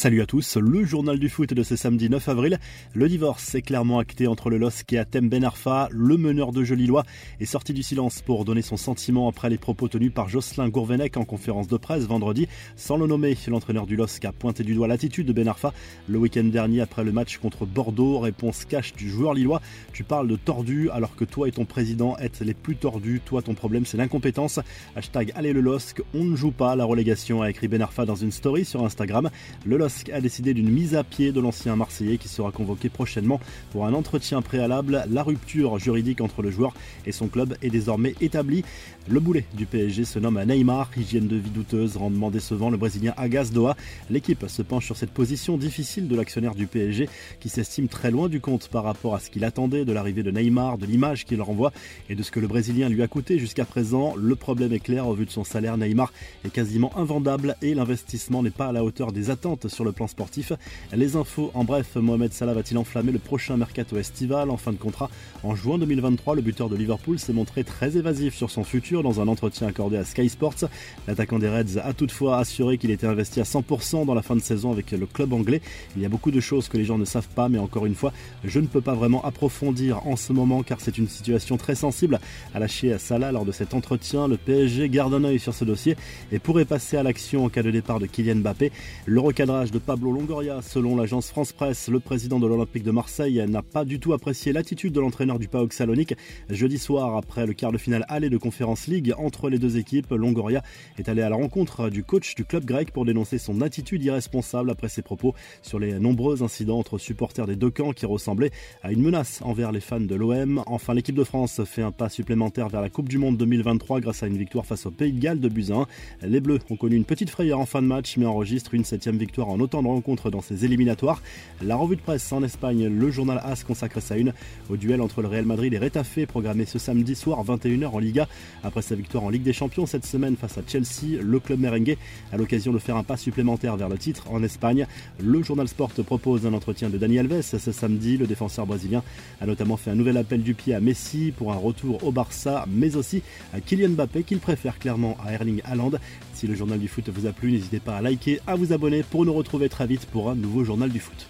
Salut à tous, le journal du foot de ce samedi 9 avril. Le divorce est clairement acté entre le LOSC et Atem Ben Arfa. Le meneur de jeu lillois est sorti du silence pour donner son sentiment après les propos tenus par Jocelyn Gourvenec en conférence de presse vendredi. Sans le nommer, l'entraîneur du LOSC a pointé du doigt l'attitude de Ben Arfa le week-end dernier après le match contre Bordeaux. Réponse cash du joueur lillois. Tu parles de tordu alors que toi et ton président êtes les plus tordus. Toi, ton problème, c'est l'incompétence. Hashtag allez le LOSC, on ne joue pas la relégation, a écrit Ben Arfa dans une story sur Instagram. Le a décidé d'une mise à pied de l'ancien Marseillais qui sera convoqué prochainement pour un entretien préalable. La rupture juridique entre le joueur et son club est désormais établie. Le boulet du PSG se nomme Neymar. Hygiène de vie douteuse, rendement décevant. Le Brésilien agace Doha. L'équipe se penche sur cette position difficile de l'actionnaire du PSG qui s'estime très loin du compte par rapport à ce qu'il attendait de l'arrivée de Neymar, de l'image qu'il renvoie et de ce que le Brésilien lui a coûté jusqu'à présent. Le problème est clair au vu de son salaire. Neymar est quasiment invendable et l'investissement n'est pas à la hauteur des attentes sur le plan sportif. Les infos, en bref, Mohamed Salah va-t-il enflammer le prochain mercato estival en fin de contrat En juin 2023, le buteur de Liverpool s'est montré très évasif sur son futur dans un entretien accordé à Sky Sports. L'attaquant des Reds a toutefois assuré qu'il était investi à 100% dans la fin de saison avec le club anglais. Il y a beaucoup de choses que les gens ne savent pas, mais encore une fois, je ne peux pas vraiment approfondir en ce moment car c'est une situation très sensible à lâcher à Salah lors de cet entretien. Le PSG garde un œil sur ce dossier et pourrait passer à l'action en cas de départ de Kylian Mbappé. Le recadrage de Pablo Longoria, selon l'agence France Presse, le président de l'Olympique de Marseille n'a pas du tout apprécié l'attitude de l'entraîneur du PAOK Salonique. Jeudi soir, après le quart de finale aller de Conférence League entre les deux équipes, Longoria est allé à la rencontre du coach du club grec pour dénoncer son attitude irresponsable après ses propos sur les nombreux incidents entre supporters des deux camps qui ressemblaient à une menace envers les fans de l'OM. Enfin, l'équipe de France fait un pas supplémentaire vers la Coupe du Monde 2023 grâce à une victoire face au Pays de Galles de Buzyn. Les Bleus ont connu une petite frayeur en fin de match mais enregistrent une septième victoire en autant de rencontres dans ces éliminatoires. La revue de presse en Espagne, le journal AS consacre sa une au duel entre le Real Madrid et Retafe programmé ce samedi soir 21h en Liga. Après sa victoire en Ligue des Champions cette semaine face à Chelsea, le club merengue a l'occasion de faire un pas supplémentaire vers le titre en Espagne. Le journal Sport propose un entretien de Dani Alves ce samedi. Le défenseur brésilien a notamment fait un nouvel appel du pied à Messi pour un retour au Barça, mais aussi à Kylian Mbappé qu'il préfère clairement à Erling Haaland. Si le journal du foot vous a plu, n'hésitez pas à liker, à vous abonner pour nous retrouver très vite pour un nouveau journal du foot.